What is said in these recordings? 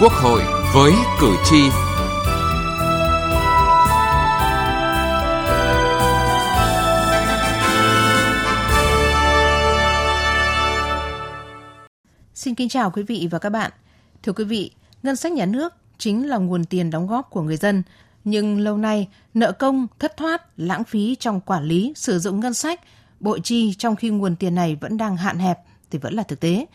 Quốc hội với cử tri. Xin kính chào quý vị và các bạn. Thưa quý vị, ngân sách nhà nước chính là nguồn tiền đóng góp của người dân, nhưng lâu nay nợ công, thất thoát, lãng phí trong quản lý, sử dụng ngân sách, bội chi trong khi nguồn tiền này vẫn đang hạn hẹp thì vẫn là thực tế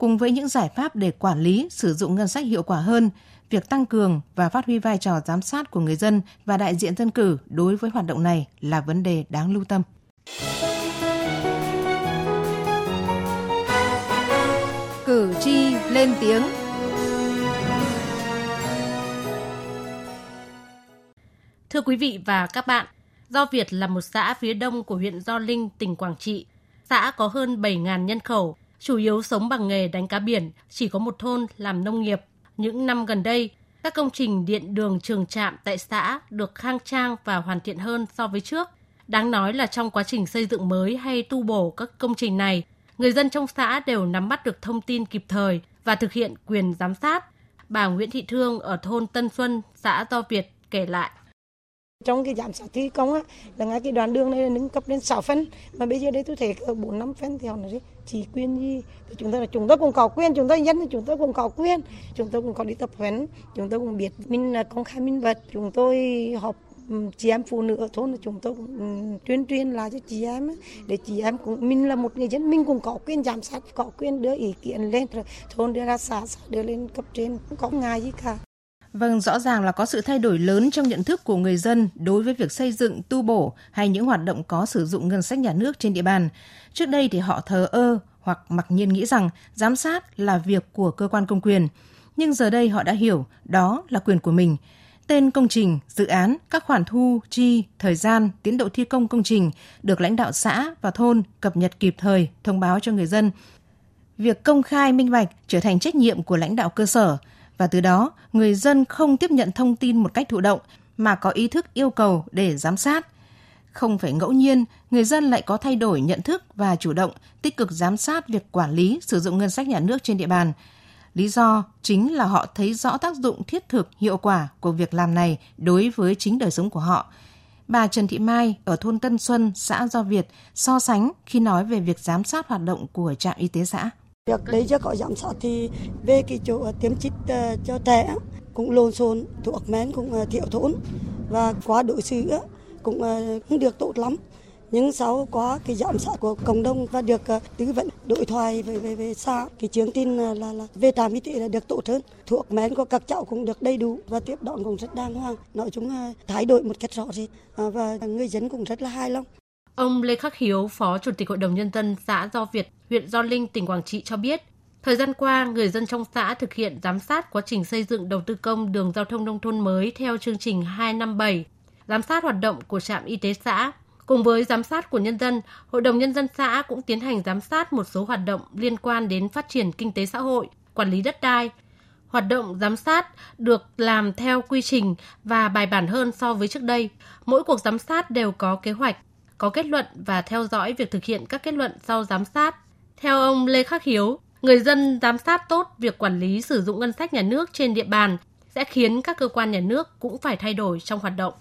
cùng với những giải pháp để quản lý, sử dụng ngân sách hiệu quả hơn, việc tăng cường và phát huy vai trò giám sát của người dân và đại diện dân cử đối với hoạt động này là vấn đề đáng lưu tâm. Cử tri lên tiếng Thưa quý vị và các bạn, Do Việt là một xã phía đông của huyện Do Linh, tỉnh Quảng Trị, xã có hơn 7.000 nhân khẩu, chủ yếu sống bằng nghề đánh cá biển, chỉ có một thôn làm nông nghiệp. Những năm gần đây, các công trình điện đường trường trạm tại xã được khang trang và hoàn thiện hơn so với trước. Đáng nói là trong quá trình xây dựng mới hay tu bổ các công trình này, người dân trong xã đều nắm bắt được thông tin kịp thời và thực hiện quyền giám sát. Bà Nguyễn Thị Thương ở thôn Tân Xuân, xã Do Việt kể lại. Trong cái giám sát thi công á, là ngay cái đoạn đường này là nâng cấp lên 6 phân, mà bây giờ đây tôi thấy 4 5 phân thì họ nói chỉ quyền gì? Thì chúng tôi là chúng tôi cũng có quyền chúng tôi dân thì chúng tôi cũng có quyền chúng tôi cũng có đi tập huấn, chúng tôi cũng biết mình là công khai minh vật. Chúng tôi họp chị em phụ nữ ở thôn chúng tôi cũng tuyên truyền lại cho chị em để chị em cũng, mình là một người dân, mình cũng có quyền giám sát, có quyền đưa ý kiến lên rồi thôn, đưa ra xã xã đưa lên cấp trên, không có ngại gì cả. Vâng, rõ ràng là có sự thay đổi lớn trong nhận thức của người dân đối với việc xây dựng, tu bổ hay những hoạt động có sử dụng ngân sách nhà nước trên địa bàn. Trước đây thì họ thờ ơ hoặc mặc nhiên nghĩ rằng giám sát là việc của cơ quan công quyền. Nhưng giờ đây họ đã hiểu đó là quyền của mình. Tên công trình, dự án, các khoản thu, chi, thời gian, tiến độ thi công công trình được lãnh đạo xã và thôn cập nhật kịp thời, thông báo cho người dân. Việc công khai minh bạch trở thành trách nhiệm của lãnh đạo cơ sở – và từ đó người dân không tiếp nhận thông tin một cách thụ động mà có ý thức yêu cầu để giám sát. Không phải ngẫu nhiên, người dân lại có thay đổi nhận thức và chủ động tích cực giám sát việc quản lý sử dụng ngân sách nhà nước trên địa bàn. Lý do chính là họ thấy rõ tác dụng thiết thực, hiệu quả của việc làm này đối với chính đời sống của họ. Bà Trần Thị Mai ở thôn Tân Xuân, xã Do Việt so sánh khi nói về việc giám sát hoạt động của trạm y tế xã. Việc đấy chưa có giám sát thì về cái chỗ ờ, tiêm chích ờ, cho trẻ cũng lộn xộn, thuốc men cũng ờ, thốn. Và quá đối xử cũng ờ, không được tốt lắm. Nhưng sau quá cái giám sát của cộng đồng và được tư vấn đối thoại về về về xã cái chương tin là, là, là về trạm y tế là được tốt hơn. Thuốc men của các cháu cũng được đầy đủ và tiếp đón cũng rất đàng hoàng. Nói chung thay đổi một cách rõ rệt và người dân cũng rất là hài lòng. Ông Lê Khắc Hiếu, Phó Chủ tịch Hội đồng Nhân dân xã Do Việt, huyện Do Linh, tỉnh Quảng Trị cho biết, thời gian qua, người dân trong xã thực hiện giám sát quá trình xây dựng đầu tư công đường giao thông nông thôn mới theo chương trình 257, giám sát hoạt động của trạm y tế xã. Cùng với giám sát của nhân dân, Hội đồng Nhân dân xã cũng tiến hành giám sát một số hoạt động liên quan đến phát triển kinh tế xã hội, quản lý đất đai, Hoạt động giám sát được làm theo quy trình và bài bản hơn so với trước đây. Mỗi cuộc giám sát đều có kế hoạch, có kết luận và theo dõi việc thực hiện các kết luận sau giám sát. Theo ông Lê Khắc Hiếu, người dân giám sát tốt việc quản lý sử dụng ngân sách nhà nước trên địa bàn sẽ khiến các cơ quan nhà nước cũng phải thay đổi trong hoạt động.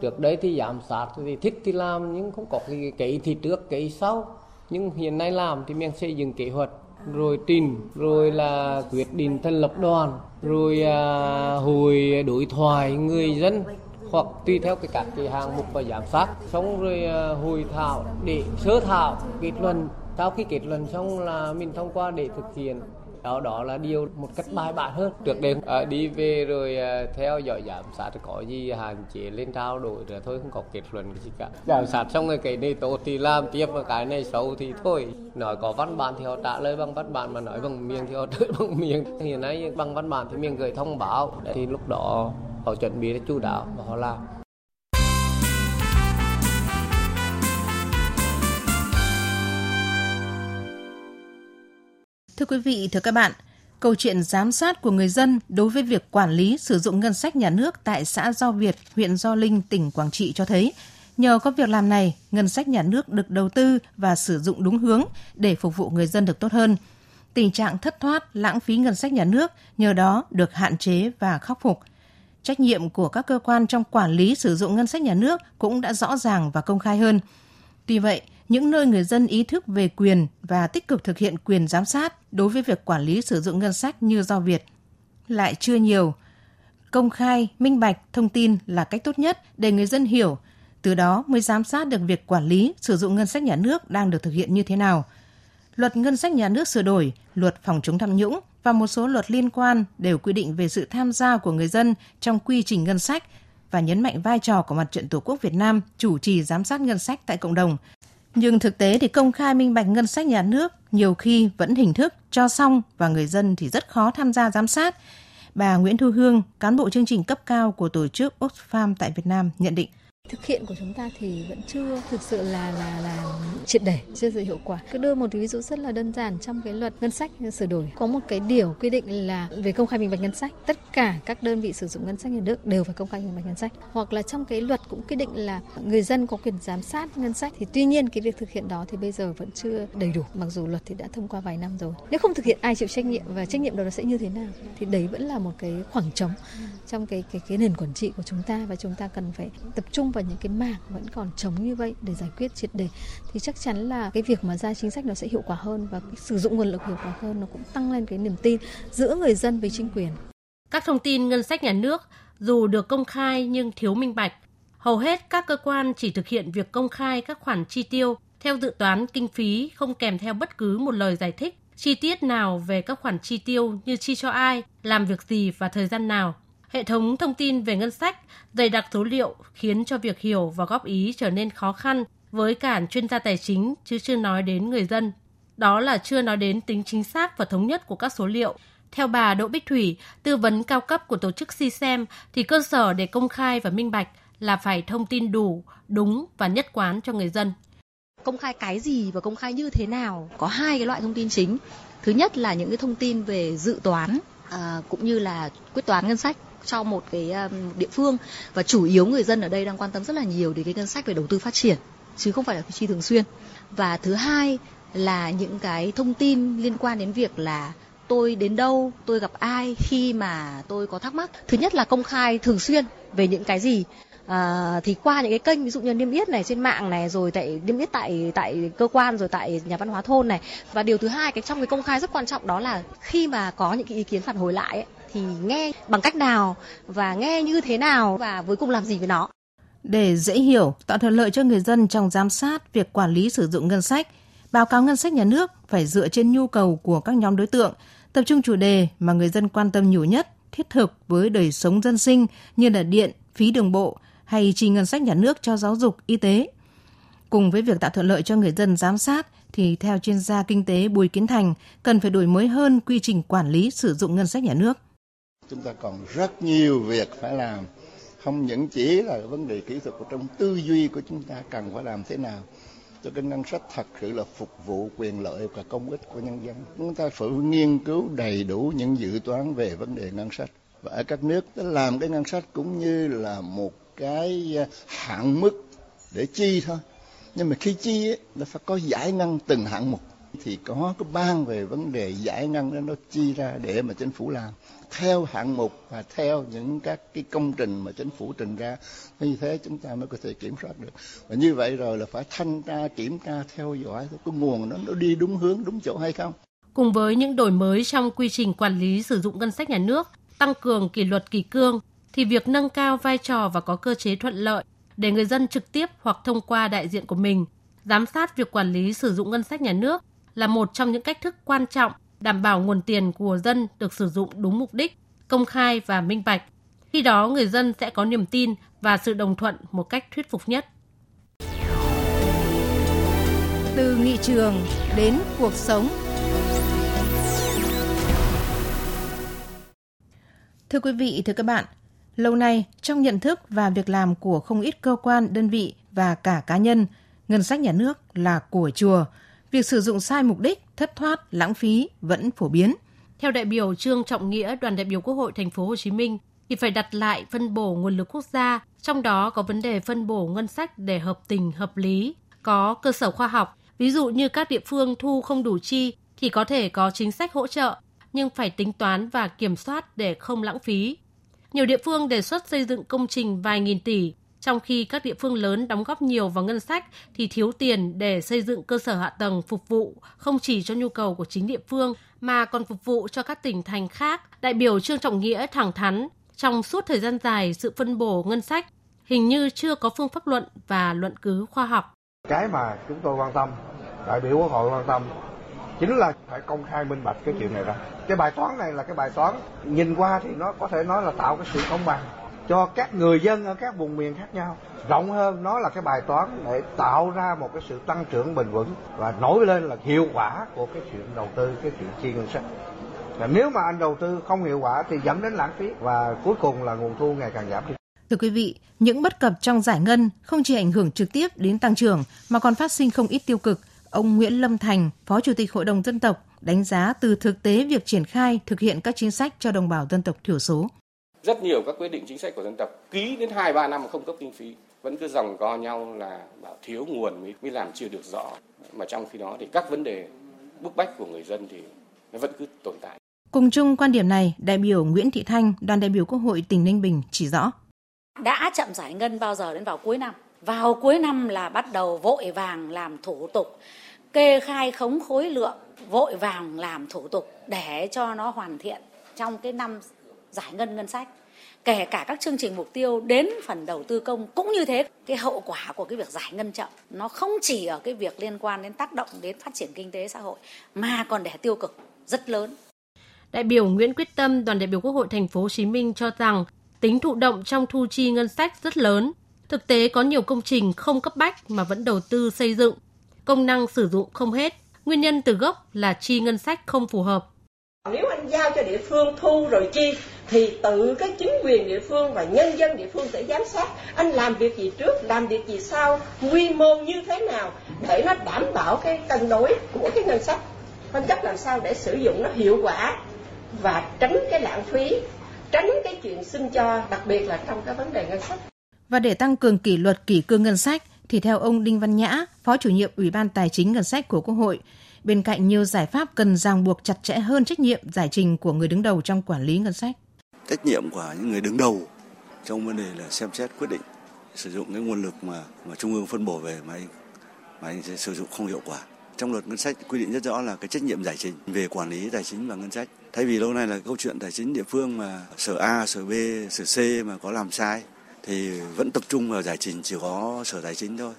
Trước đây thì giám sát thì thích thì làm nhưng không có cái kỹ thì trước kỹ sau. Nhưng hiện nay làm thì mình xây dựng kế hoạch rồi trình rồi là quyết định thành lập đoàn rồi à, hồi đối thoại người dân hoặc tùy theo cái các cái hàng mục và giám sát. Xong rồi uh, hội thảo để sơ thảo kết luận. Sau khi kết luận xong là mình thông qua để thực hiện. Đó đó là điều một cách bài bản hơn. Trước đây à, đi về rồi à, theo dõi giám sát có gì hạn chế lên trao đổi rồi thôi không có kết luận cái gì cả. Giám sát xong rồi cái này tốt thì làm tiếp và cái này xấu thì thôi. Nói có văn bản thì họ trả lời bằng văn bản mà nói bằng miệng thì họ trả bằng miệng. Hiện nay bằng văn bản thì mình gửi thông báo. Thì lúc đó họ chuẩn bị chú đáo và họ làm Thưa quý vị, thưa các bạn, câu chuyện giám sát của người dân đối với việc quản lý sử dụng ngân sách nhà nước tại xã Do Việt, huyện Do Linh, tỉnh Quảng Trị cho thấy, nhờ có việc làm này, ngân sách nhà nước được đầu tư và sử dụng đúng hướng để phục vụ người dân được tốt hơn. tình trạng thất thoát, lãng phí ngân sách nhà nước nhờ đó được hạn chế và khắc phục. Trách nhiệm của các cơ quan trong quản lý sử dụng ngân sách nhà nước cũng đã rõ ràng và công khai hơn. Tuy vậy, những nơi người dân ý thức về quyền và tích cực thực hiện quyền giám sát đối với việc quản lý sử dụng ngân sách như do Việt lại chưa nhiều. Công khai, minh bạch thông tin là cách tốt nhất để người dân hiểu, từ đó mới giám sát được việc quản lý sử dụng ngân sách nhà nước đang được thực hiện như thế nào. Luật ngân sách nhà nước sửa đổi, luật phòng chống tham nhũng và một số luật liên quan đều quy định về sự tham gia của người dân trong quy trình ngân sách và nhấn mạnh vai trò của Mặt trận Tổ quốc Việt Nam chủ trì giám sát ngân sách tại cộng đồng. Nhưng thực tế thì công khai minh bạch ngân sách nhà nước nhiều khi vẫn hình thức cho xong và người dân thì rất khó tham gia giám sát. Bà Nguyễn Thu Hương, cán bộ chương trình cấp cao của tổ chức Oxfam tại Việt Nam nhận định thực hiện của chúng ta thì vẫn chưa thực sự là là là triệt để, chưa sự hiệu quả. Cứ đưa một ví dụ rất là đơn giản trong cái luật ngân sách sửa đổi. Có một cái điều quy định là về công khai minh bạch ngân sách, tất cả các đơn vị sử dụng ngân sách nhà nước đều phải công khai minh bạch ngân sách. Hoặc là trong cái luật cũng quy định là người dân có quyền giám sát ngân sách. Thì tuy nhiên cái việc thực hiện đó thì bây giờ vẫn chưa đầy đủ, mặc dù luật thì đã thông qua vài năm rồi. Nếu không thực hiện, ai chịu trách nhiệm và trách nhiệm đó sẽ như thế nào? Thì đấy vẫn là một cái khoảng trống trong cái cái cái nền quản trị của chúng ta và chúng ta cần phải tập trung và những cái mảng vẫn còn trống như vậy để giải quyết triệt đề thì chắc chắn là cái việc mà ra chính sách nó sẽ hiệu quả hơn và cái sử dụng nguồn lực hiệu quả hơn nó cũng tăng lên cái niềm tin giữa người dân với chính quyền. Các thông tin ngân sách nhà nước dù được công khai nhưng thiếu minh bạch. Hầu hết các cơ quan chỉ thực hiện việc công khai các khoản chi tiêu theo dự toán kinh phí không kèm theo bất cứ một lời giải thích chi tiết nào về các khoản chi tiêu như chi cho ai, làm việc gì và thời gian nào. Hệ thống thông tin về ngân sách dày đặc số liệu khiến cho việc hiểu và góp ý trở nên khó khăn với cả chuyên gia tài chính chứ chưa nói đến người dân. Đó là chưa nói đến tính chính xác và thống nhất của các số liệu. Theo bà Đỗ Bích Thủy, tư vấn cao cấp của tổ chức CSEM thì cơ sở để công khai và minh bạch là phải thông tin đủ, đúng và nhất quán cho người dân. Công khai cái gì và công khai như thế nào? Có hai cái loại thông tin chính. Thứ nhất là những cái thông tin về dự toán à, cũng như là quyết toán ngân sách cho một cái một địa phương. Và chủ yếu người dân ở đây đang quan tâm rất là nhiều đến cái ngân sách về đầu tư phát triển chứ không phải là chi thường xuyên. Và thứ hai là những cái thông tin liên quan đến việc là tôi đến đâu tôi gặp ai khi mà tôi có thắc mắc. Thứ nhất là công khai thường xuyên về những cái gì. À, thì qua những cái kênh ví dụ như niêm yết này trên mạng này rồi tại niêm yết tại tại cơ quan rồi tại nhà văn hóa thôn này. Và điều thứ hai cái trong cái công khai rất quan trọng đó là khi mà có những cái ý kiến phản hồi lại ấy, thì nghe bằng cách nào và nghe như thế nào và cuối cùng làm gì với nó. Để dễ hiểu, tạo thuận lợi cho người dân trong giám sát việc quản lý sử dụng ngân sách, báo cáo ngân sách nhà nước phải dựa trên nhu cầu của các nhóm đối tượng, tập trung chủ đề mà người dân quan tâm nhiều nhất, thiết thực với đời sống dân sinh như là điện, phí đường bộ hay chi ngân sách nhà nước cho giáo dục, y tế. Cùng với việc tạo thuận lợi cho người dân giám sát thì theo chuyên gia kinh tế Bùi Kiến Thành cần phải đổi mới hơn quy trình quản lý sử dụng ngân sách nhà nước. Chúng ta còn rất nhiều việc phải làm, không những chỉ là vấn đề kỹ thuật của trong tư duy của chúng ta cần phải làm thế nào cho cái ngân sách thật sự là phục vụ quyền lợi và công ích của nhân dân. Chúng ta phải nghiên cứu đầy đủ những dự toán về vấn đề ngân sách. Và ở các nước làm cái ngân sách cũng như là một cái à, hạn mức để chi thôi. Nhưng mà khi chi ấy, nó phải có giải ngân từng hạng mục thì có cái ban về vấn đề giải ngân đó, nó chi ra để mà chính phủ làm. Theo hạng mục và theo những các cái công trình mà chính phủ trình ra, như thế chúng ta mới có thể kiểm soát được. Và như vậy rồi là phải thanh tra, kiểm tra, theo dõi cái nguồn nó nó đi đúng hướng, đúng chỗ hay không. Cùng với những đổi mới trong quy trình quản lý sử dụng ngân sách nhà nước, tăng cường kỷ luật kỳ cương, thì việc nâng cao vai trò và có cơ chế thuận lợi để người dân trực tiếp hoặc thông qua đại diện của mình giám sát việc quản lý sử dụng ngân sách nhà nước là một trong những cách thức quan trọng đảm bảo nguồn tiền của dân được sử dụng đúng mục đích, công khai và minh bạch. Khi đó người dân sẽ có niềm tin và sự đồng thuận một cách thuyết phục nhất. Từ nghị trường đến cuộc sống. Thưa quý vị, thưa các bạn, lâu nay trong nhận thức và việc làm của không ít cơ quan, đơn vị và cả cá nhân, ngân sách nhà nước là của chùa, việc sử dụng sai mục đích, thất thoát, lãng phí vẫn phổ biến. Theo đại biểu Trương Trọng Nghĩa, đoàn đại biểu Quốc hội thành phố Hồ Chí Minh, thì phải đặt lại phân bổ nguồn lực quốc gia, trong đó có vấn đề phân bổ ngân sách để hợp tình, hợp lý, có cơ sở khoa học, ví dụ như các địa phương thu không đủ chi thì có thể có chính sách hỗ trợ, nhưng phải tính toán và kiểm soát để không lãng phí. Nhiều địa phương đề xuất xây dựng công trình vài nghìn tỷ, trong khi các địa phương lớn đóng góp nhiều vào ngân sách thì thiếu tiền để xây dựng cơ sở hạ tầng phục vụ không chỉ cho nhu cầu của chính địa phương mà còn phục vụ cho các tỉnh thành khác. Đại biểu Trương Trọng Nghĩa thẳng thắn, trong suốt thời gian dài sự phân bổ ngân sách hình như chưa có phương pháp luận và luận cứ khoa học. Cái mà chúng tôi quan tâm, đại biểu quốc hội quan tâm chính là phải công khai minh bạch cái chuyện này ra. Cái bài toán này là cái bài toán nhìn qua thì nó có thể nói là tạo cái sự công bằng cho các người dân ở các vùng miền khác nhau rộng hơn nó là cái bài toán để tạo ra một cái sự tăng trưởng bền vững và nổi lên là hiệu quả của cái chuyện đầu tư cái chuyện chi ngân sách và nếu mà anh đầu tư không hiệu quả thì dẫn đến lãng phí và cuối cùng là nguồn thu ngày càng giảm đi Thưa quý vị, những bất cập trong giải ngân không chỉ ảnh hưởng trực tiếp đến tăng trưởng mà còn phát sinh không ít tiêu cực. Ông Nguyễn Lâm Thành, Phó Chủ tịch Hội đồng Dân tộc, đánh giá từ thực tế việc triển khai thực hiện các chính sách cho đồng bào dân tộc thiểu số. Rất nhiều các quyết định chính sách của dân tộc ký đến 2-3 năm mà không cấp kinh phí, vẫn cứ dòng co nhau là bảo thiếu nguồn mới, mới làm chưa được rõ. Mà trong khi đó thì các vấn đề bức bách của người dân thì nó vẫn cứ tồn tại. Cùng chung quan điểm này, đại biểu Nguyễn Thị Thanh, đoàn đại biểu Quốc hội tỉnh Ninh Bình chỉ rõ. Đã chậm giải ngân bao giờ đến vào cuối năm. Vào cuối năm là bắt đầu vội vàng làm thủ tục, kê khai khống khối lượng, vội vàng làm thủ tục để cho nó hoàn thiện trong cái năm giải ngân ngân sách kể cả các chương trình mục tiêu đến phần đầu tư công cũng như thế cái hậu quả của cái việc giải ngân chậm nó không chỉ ở cái việc liên quan đến tác động đến phát triển kinh tế xã hội mà còn để tiêu cực rất lớn Đại biểu Nguyễn Quyết Tâm, đoàn đại biểu Quốc hội thành phố Hồ Chí Minh cho rằng tính thụ động trong thu chi ngân sách rất lớn. Thực tế có nhiều công trình không cấp bách mà vẫn đầu tư xây dựng, công năng sử dụng không hết. Nguyên nhân từ gốc là chi ngân sách không phù hợp. Nếu anh giao cho địa phương thu rồi chi thì tự cái chính quyền địa phương và nhân dân địa phương sẽ giám sát anh làm việc gì trước, làm việc gì sau, quy mô như thế nào để nó đảm bảo cái cân đối của cái ngân sách. Phân cấp làm sao để sử dụng nó hiệu quả và tránh cái lãng phí, tránh cái chuyện xin cho, đặc biệt là trong cái vấn đề ngân sách. Và để tăng cường kỷ luật kỷ cương ngân sách, thì theo ông Đinh Văn Nhã, Phó chủ nhiệm Ủy ban Tài chính Ngân sách của Quốc hội, bên cạnh nhiều giải pháp cần ràng buộc chặt chẽ hơn trách nhiệm giải trình của người đứng đầu trong quản lý ngân sách. Trách nhiệm của những người đứng đầu trong vấn đề là xem xét quyết định sử dụng cái nguồn lực mà mà trung ương phân bổ về mà anh mà anh sẽ sử dụng không hiệu quả. Trong luật ngân sách quy định rất rõ là cái trách nhiệm giải trình về quản lý tài chính và ngân sách. Thay vì lâu nay là câu chuyện tài chính địa phương mà sở A, sở B, sở C mà có làm sai thì vẫn tập trung vào giải trình chỉ có sở tài chính thôi.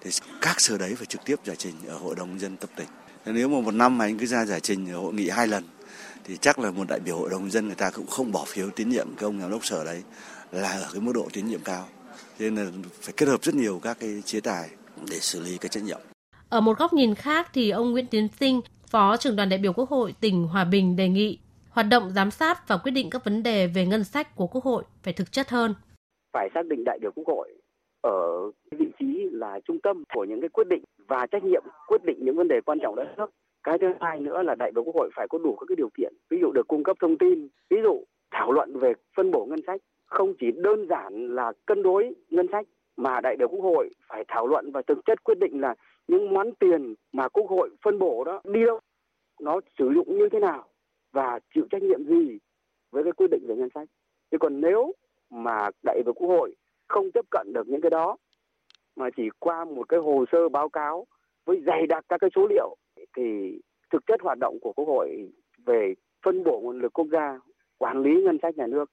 Thì các sở đấy phải trực tiếp giải trình ở hội đồng dân tập tỉnh. Nếu mà một năm mà anh cứ ra giải trình ở hội nghị hai lần thì chắc là một đại biểu hội đồng dân người ta cũng không bỏ phiếu tín nhiệm cái ông giám đốc sở đấy là ở cái mức độ tín nhiệm cao. Cho nên là phải kết hợp rất nhiều các cái chế tài để xử lý cái trách nhiệm. Ở một góc nhìn khác thì ông Nguyễn Tiến Sinh, Phó trưởng đoàn đại biểu Quốc hội tỉnh Hòa Bình đề nghị hoạt động giám sát và quyết định các vấn đề về ngân sách của Quốc hội phải thực chất hơn. Phải xác định đại biểu Quốc hội ở vị trí là trung tâm của những cái quyết định và trách nhiệm quyết định những vấn đề quan trọng đất nước. Cái thứ hai nữa là đại biểu Quốc hội phải có đủ các cái điều kiện, ví dụ được cung cấp thông tin, ví dụ thảo luận về phân bổ ngân sách, không chỉ đơn giản là cân đối ngân sách mà đại biểu Quốc hội phải thảo luận và thực chất quyết định là những món tiền mà Quốc hội phân bổ đó đi đâu, nó sử dụng như thế nào và chịu trách nhiệm gì với cái quyết định về ngân sách. Chứ còn nếu mà đại biểu Quốc hội không tiếp cận được những cái đó mà chỉ qua một cái hồ sơ báo cáo với dày đặc các cái số liệu thì thực chất hoạt động của Quốc hội về phân bổ nguồn lực quốc gia, quản lý ngân sách nhà nước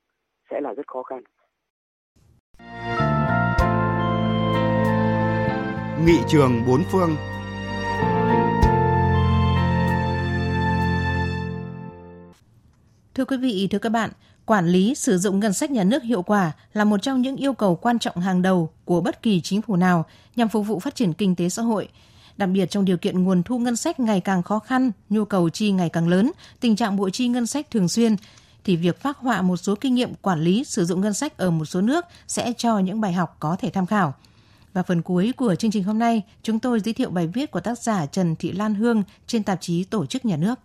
sẽ là rất khó khăn. Nghị trường bốn phương Thưa quý vị, thưa các bạn, quản lý sử dụng ngân sách nhà nước hiệu quả là một trong những yêu cầu quan trọng hàng đầu của bất kỳ chính phủ nào nhằm phục vụ phát triển kinh tế xã hội. Đặc biệt trong điều kiện nguồn thu ngân sách ngày càng khó khăn, nhu cầu chi ngày càng lớn, tình trạng bội chi ngân sách thường xuyên, thì việc phát họa một số kinh nghiệm quản lý sử dụng ngân sách ở một số nước sẽ cho những bài học có thể tham khảo. Và phần cuối của chương trình hôm nay, chúng tôi giới thiệu bài viết của tác giả Trần Thị Lan Hương trên tạp chí Tổ chức Nhà nước.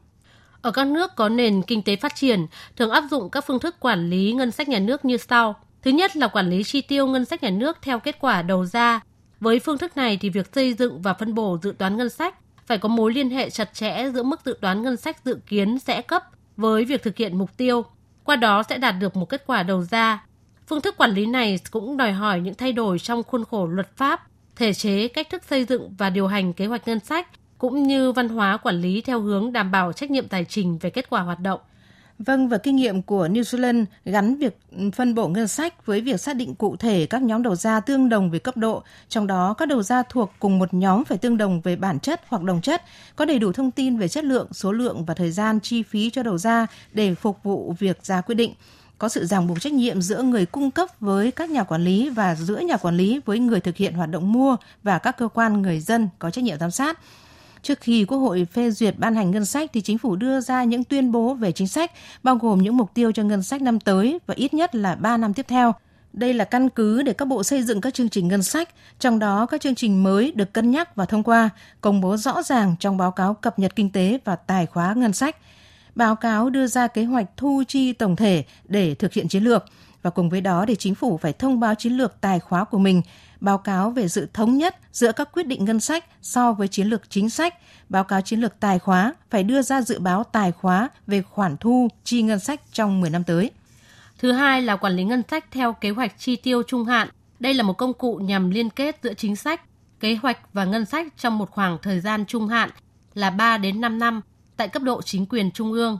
Ở các nước có nền kinh tế phát triển, thường áp dụng các phương thức quản lý ngân sách nhà nước như sau. Thứ nhất là quản lý chi tiêu ngân sách nhà nước theo kết quả đầu ra. Với phương thức này thì việc xây dựng và phân bổ dự toán ngân sách phải có mối liên hệ chặt chẽ giữa mức dự toán ngân sách dự kiến sẽ cấp với việc thực hiện mục tiêu, qua đó sẽ đạt được một kết quả đầu ra. Phương thức quản lý này cũng đòi hỏi những thay đổi trong khuôn khổ luật pháp, thể chế, cách thức xây dựng và điều hành kế hoạch ngân sách, cũng như văn hóa quản lý theo hướng đảm bảo trách nhiệm tài chính về kết quả hoạt động. Vâng, và kinh nghiệm của New Zealand gắn việc phân bổ ngân sách với việc xác định cụ thể các nhóm đầu ra tương đồng về cấp độ, trong đó các đầu ra thuộc cùng một nhóm phải tương đồng về bản chất hoặc đồng chất, có đầy đủ thông tin về chất lượng, số lượng và thời gian chi phí cho đầu ra để phục vụ việc ra quyết định có sự ràng buộc trách nhiệm giữa người cung cấp với các nhà quản lý và giữa nhà quản lý với người thực hiện hoạt động mua và các cơ quan người dân có trách nhiệm giám sát. Trước khi Quốc hội phê duyệt ban hành ngân sách thì chính phủ đưa ra những tuyên bố về chính sách, bao gồm những mục tiêu cho ngân sách năm tới và ít nhất là 3 năm tiếp theo. Đây là căn cứ để các bộ xây dựng các chương trình ngân sách, trong đó các chương trình mới được cân nhắc và thông qua, công bố rõ ràng trong báo cáo cập nhật kinh tế và tài khóa ngân sách. Báo cáo đưa ra kế hoạch thu chi tổng thể để thực hiện chiến lược và cùng với đó để chính phủ phải thông báo chiến lược tài khóa của mình báo cáo về sự thống nhất giữa các quyết định ngân sách so với chiến lược chính sách, báo cáo chiến lược tài khóa phải đưa ra dự báo tài khóa về khoản thu chi ngân sách trong 10 năm tới. Thứ hai là quản lý ngân sách theo kế hoạch chi tiêu trung hạn. Đây là một công cụ nhằm liên kết giữa chính sách, kế hoạch và ngân sách trong một khoảng thời gian trung hạn là 3 đến 5 năm tại cấp độ chính quyền trung ương.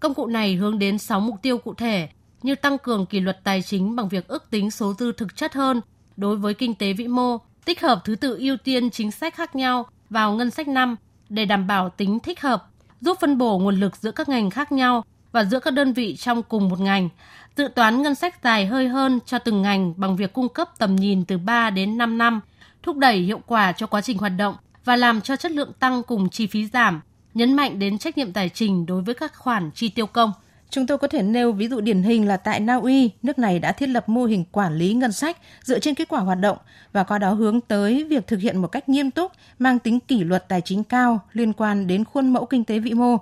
Công cụ này hướng đến 6 mục tiêu cụ thể như tăng cường kỷ luật tài chính bằng việc ước tính số dư thực chất hơn đối với kinh tế vĩ mô, tích hợp thứ tự ưu tiên chính sách khác nhau vào ngân sách năm để đảm bảo tính thích hợp, giúp phân bổ nguồn lực giữa các ngành khác nhau và giữa các đơn vị trong cùng một ngành, dự toán ngân sách dài hơi hơn cho từng ngành bằng việc cung cấp tầm nhìn từ 3 đến 5 năm, thúc đẩy hiệu quả cho quá trình hoạt động và làm cho chất lượng tăng cùng chi phí giảm, nhấn mạnh đến trách nhiệm tài chính đối với các khoản chi tiêu công – Chúng tôi có thể nêu ví dụ điển hình là tại Na Uy, nước này đã thiết lập mô hình quản lý ngân sách dựa trên kết quả hoạt động và qua đó hướng tới việc thực hiện một cách nghiêm túc, mang tính kỷ luật tài chính cao liên quan đến khuôn mẫu kinh tế vĩ mô.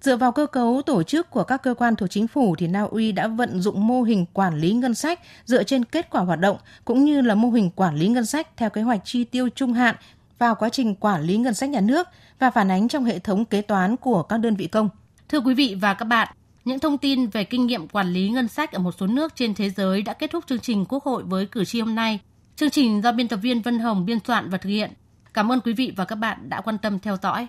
Dựa vào cơ cấu tổ chức của các cơ quan thuộc chính phủ thì Na Uy đã vận dụng mô hình quản lý ngân sách dựa trên kết quả hoạt động cũng như là mô hình quản lý ngân sách theo kế hoạch chi tiêu trung hạn vào quá trình quản lý ngân sách nhà nước và phản ánh trong hệ thống kế toán của các đơn vị công. Thưa quý vị và các bạn, những thông tin về kinh nghiệm quản lý ngân sách ở một số nước trên thế giới đã kết thúc chương trình Quốc hội với cử tri hôm nay. Chương trình do biên tập viên Vân Hồng biên soạn và thực hiện. Cảm ơn quý vị và các bạn đã quan tâm theo dõi.